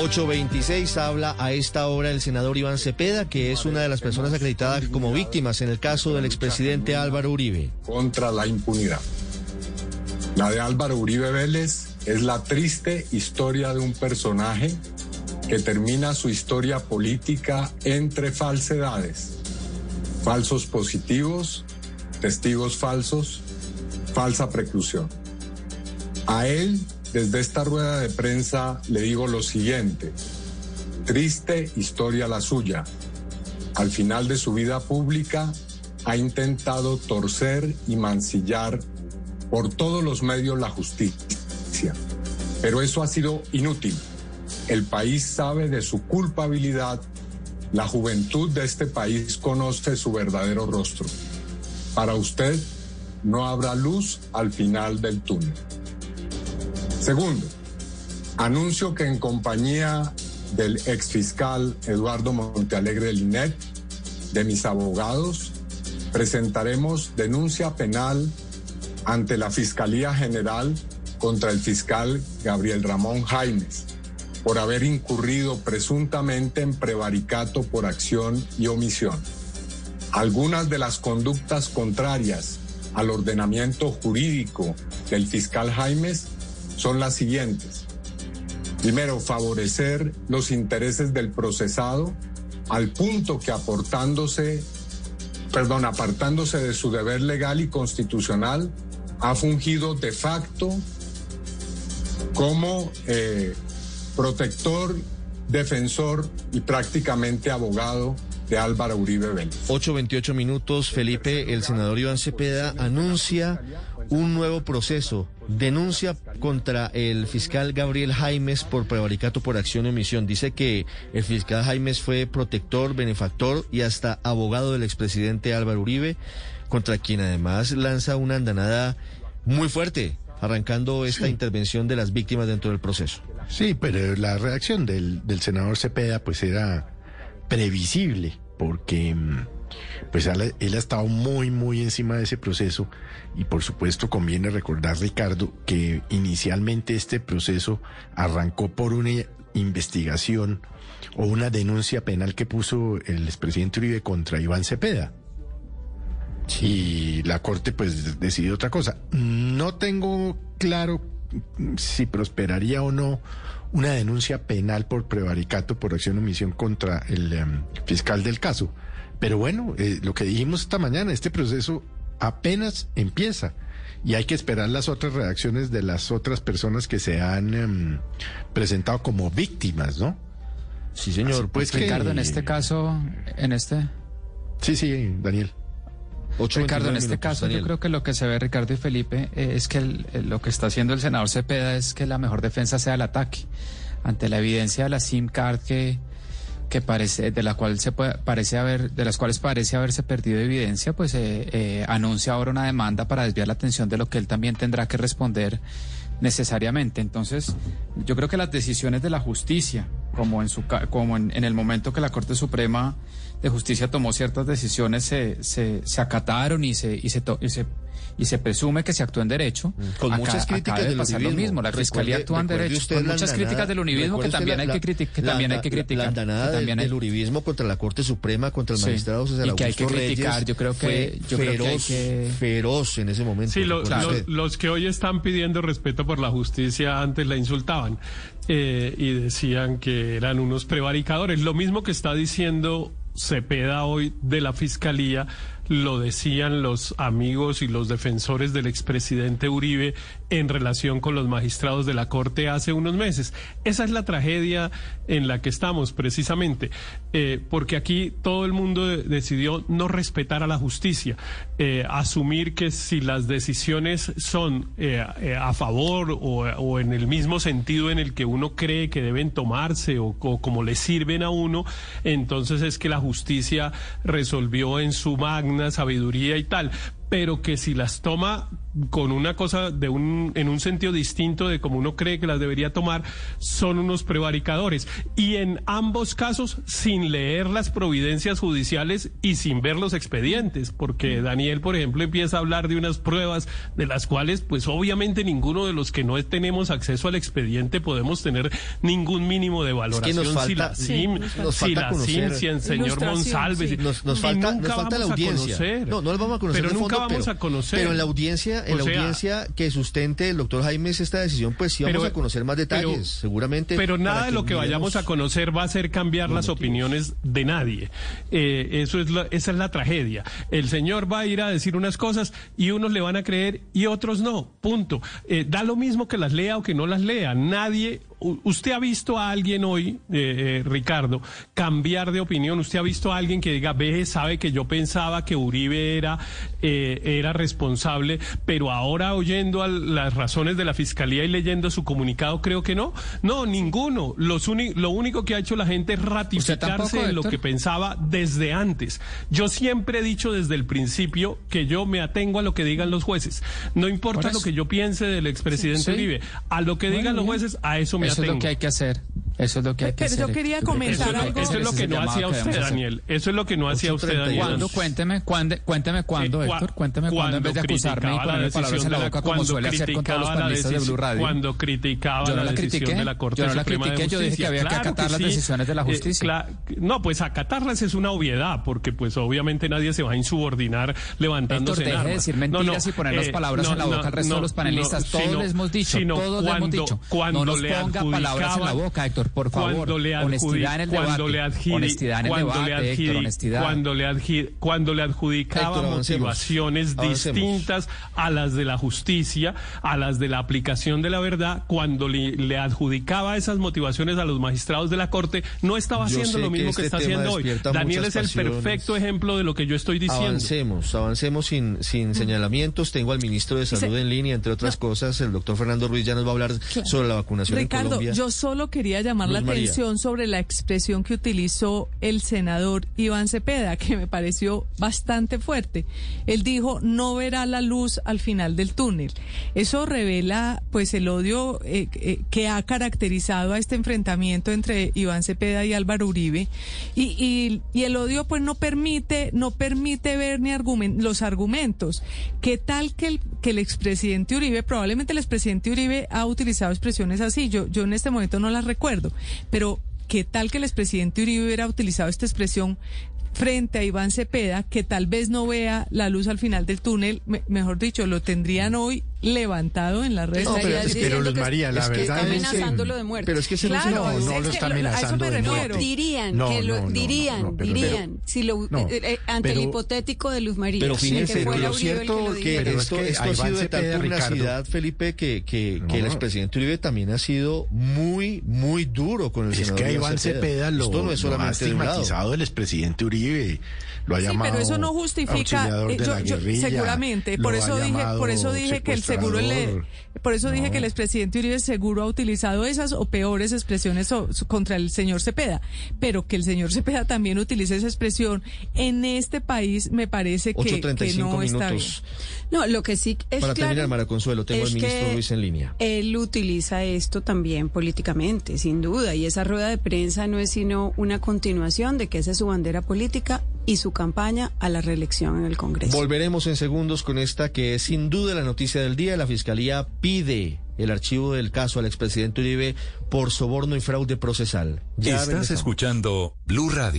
826 habla a esta hora el senador Iván Cepeda, que es una de las personas acreditadas como víctimas en el caso del expresidente Álvaro Uribe. Contra la impunidad. La de Álvaro Uribe Vélez es la triste historia de un personaje que termina su historia política entre falsedades, falsos positivos, testigos falsos, falsa preclusión. A él desde esta rueda de prensa le digo lo siguiente. Triste historia la suya. Al final de su vida pública ha intentado torcer y mancillar por todos los medios la justicia. Pero eso ha sido inútil. El país sabe de su culpabilidad. La juventud de este país conoce su verdadero rostro. Para usted no habrá luz al final del túnel. Segundo, anuncio que en compañía del exfiscal Eduardo Montealegre del INET, de mis abogados, presentaremos denuncia penal ante la Fiscalía General contra el fiscal Gabriel Ramón Jaimes por haber incurrido presuntamente en prevaricato por acción y omisión. Algunas de las conductas contrarias al ordenamiento jurídico del fiscal Jaimes son las siguientes. Primero, favorecer los intereses del procesado al punto que aportándose, perdón, apartándose de su deber legal y constitucional, ha fungido de facto como eh, protector, defensor y prácticamente abogado de Álvaro Uribe Vélez. 8.28 minutos, Felipe, el senador Iván Cepeda anuncia un nuevo proceso. Denuncia contra el fiscal Gabriel Jaimes por prevaricato por acción y omisión. Dice que el fiscal Jaimes fue protector, benefactor y hasta abogado del expresidente Álvaro Uribe, contra quien además lanza una andanada muy fuerte, arrancando esta intervención de las víctimas dentro del proceso. Sí, pero la reacción del, del senador Cepeda pues era previsible, porque mm, pues él, ha estado muy, muy encima de ese proceso y por supuesto conviene recordar, Ricardo, que inicialmente este proceso arrancó por una investigación o una denuncia penal que puso el expresidente Uribe contra Iván Cepeda. Y la Corte pues decidió otra cosa. No tengo claro si prosperaría o no una denuncia penal por prevaricato por acción o omisión contra el um, fiscal del caso. Pero bueno, eh, lo que dijimos esta mañana, este proceso apenas empieza y hay que esperar las otras reacciones de las otras personas que se han um, presentado como víctimas, ¿no? Sí, señor. pues, pues Ricardo, en este caso, en este... Sí, sí, Daniel. Ricardo, en este caso yo creo que lo que se ve Ricardo y Felipe eh, es que lo que está haciendo el senador Cepeda es que la mejor defensa sea el ataque. Ante la evidencia de la SIM card que que parece de la cual se puede, parece haber de las cuales parece haberse perdido evidencia pues eh, eh, anuncia ahora una demanda para desviar la atención de lo que él también tendrá que responder necesariamente. Entonces yo creo que las decisiones de la justicia como en su como en, en el momento que la Corte Suprema de Justicia tomó ciertas decisiones se, se, se acataron y se, y se, y se y se presume que se actuó en derecho. Mm. Con muchas críticas del pasar lo mismo. La Fiscalía actúa en derecho. Con muchas críticas del unibismo que también, hay que criticar, que también hay que criticar. La andanada también del, uribismo contra la Corte Suprema, contra el magistrado José Y que hay que criticar. yo creo que, yo feroz, creo que, feroz en ese momento. Sí, lo, lo, los que hoy están pidiendo respeto por la justicia antes la insultaban. Eh, y decían que eran unos prevaricadores. Lo mismo que está diciendo Cepeda hoy de la Fiscalía lo decían los amigos y los defensores del expresidente Uribe en relación con los magistrados de la Corte hace unos meses. Esa es la tragedia en la que estamos precisamente, eh, porque aquí todo el mundo decidió no respetar a la justicia, eh, asumir que si las decisiones son eh, a favor o, o, en el mismo sentido en el que uno cree que deben tomarse o, o como le sirven a uno, entonces es que la justicia resolvió en su magna sabiduría y tal, pero que si las toma con una cosa de un, en un sentido distinto de como uno cree que las debería tomar, son unos prevaricadores. Y en ambos casos, sin leer las providencias judiciales y sin ver los expedientes, porque Daniel, por ejemplo, empieza a hablar de unas pruebas de las cuales, pues obviamente ninguno de los que no tenemos acceso al expediente podemos tener ningún mínimo de valoración. si la CIM, si la CIM, si el señor Monsalves. Nos, falta, nos falta la audiencia. No, no lo vamos a conocer. Pero nunca vamos a conocer. Pero en la audiencia, en la audiencia que sustente el doctor Jaime esta decisión, pues sí vamos a conocer más detalles, seguramente. Pero nada de lo que vayamos a conocer va a hacer cambiar las opiniones de nadie. Eh, eso es esa es la tragedia. El señor va a ir a decir unas cosas y unos le van a creer y otros no. Punto. Eh, da lo mismo que las lea o que no las lea. Nadie ¿Usted ha visto a alguien hoy, eh, eh, Ricardo, cambiar de opinión? ¿Usted ha visto a alguien que diga, ve, sabe que yo pensaba que Uribe era, eh, era responsable, pero ahora oyendo las razones de la Fiscalía y leyendo su comunicado, creo que no? No, ninguno. Los lo único que ha hecho la gente es ratificarse en lo que pensaba desde antes. Yo siempre he dicho desde el principio que yo me atengo a lo que digan los jueces. No importa lo que yo piense del expresidente Uribe. A lo que digan los jueces, a eso me eso es lo que hay que hacer. Eso es lo que hay que hacer. Pero yo quería comentar algo. Eso es lo que no hacía usted, Daniel. Eso es lo que no hacía usted, Daniel. ¿Cuándo? Cuénteme, cuándo, cuénteme cuándo, eh, Héctor. Cuénteme cuándo en vez de acusarme y ponerme palabras en la boca como suele hacer con todos los panelistas de Blue Radio. Cuando criticaba yo no la, critiqué, de la Corte Yo no la critiqué, yo dije que había que acatar las decisiones de la eh, justicia. no, pues acatarlas es una obviedad, porque pues obviamente nadie se va a insubordinar levantándose Héctor, deje de decir mentiras y poner las palabras en la boca al resto de los panelistas. Todos les hemos dicho, todos les hemos dicho. No nos ponga palabras en la boca, Héctor, por favor honestidad en el cuando debate. Le honestidad en el cuando debate, le Héctor, honestidad. Cuando le, cuando le adjudicaba motivaciones distintas a las de la justicia, a las de la aplicación de la verdad, cuando le, le adjudicaba esas motivaciones a los magistrados de la Corte, no estaba haciendo lo mismo que, este está haciendo hoy. Daniel es el perfecto ejemplo de lo que yo estoy diciendo. Avancemos, avancemos sin, sin señalamientos. Tengo al ministro de Salud en línea, entre otras cosas. El doctor Fernando Ruiz ya nos va a hablar sobre la vacunación Ricardo, en Colombia. yo solo quería llamar la atención sobre la expresión que utilizó el senador Iván Cepeda, que me pareció bastante fuerte. Él dijo, no verá la luz al final del túnel. Eso revela pues el odio eh, eh, que ha caracterizado a este enfrentamiento entre Iván Cepeda y Álvaro Uribe. Y, y, el odio pues no permite, no permite ver ni los argumentos. ¿Qué tal que el, que el expresidente Uribe, probablemente el expresidente Uribe ha utilizado expresiones así, yo, yo en este momento no las recuerdo, pero ¿qué tal que el expresidente Uribe hubiera utilizado esta expresión frente a Iván Cepeda, que tal vez no vea la luz al final del túnel, mejor dicho, lo tendrían hoy levantado en las redes no, pero, pero Luz María, la verdad amenazándolo de muerte. Pero es que ese claro, no, no lo está amenazando de muerte. Dirían, que lo, dirían, dirían, si lo, eh, eh, ante el hipotético de Luz María. Pero fíjense, que lo cierto que, que esto, esto ha sido de tal pugnacidad, Felipe, que, que, que el expresidente Uribe también ha sido muy, muy duro con el es senador Es que Iván Cepeda. Lo, esto no es solamente ha estigmatizado el expresidente Uribe lo ha sí, pero eso no justifica eh, seguramente por eso dije por eso dije que el seguro le por eso dije que el expresidente Uribe seguro ha utilizado esas o peores expresiones contra el señor Cepeda, pero que el señor Cepeda también utilice esa expresión en este país me parece que, que no está bien. No, lo que sí es Para claro terminar, Mara Consuelo, tengo al ministro Luis en línea. Él utiliza esto también políticamente, sin duda, y esa rueda de prensa no es sino una continuación de que esa es su bandera política y su campaña a la reelección en el Congreso. Volveremos en segundos con esta que es sin duda la noticia del día. La Fiscalía pide el archivo del caso al expresidente Uribe por soborno y fraude procesal. Ya Estás escuchando Blue Radio.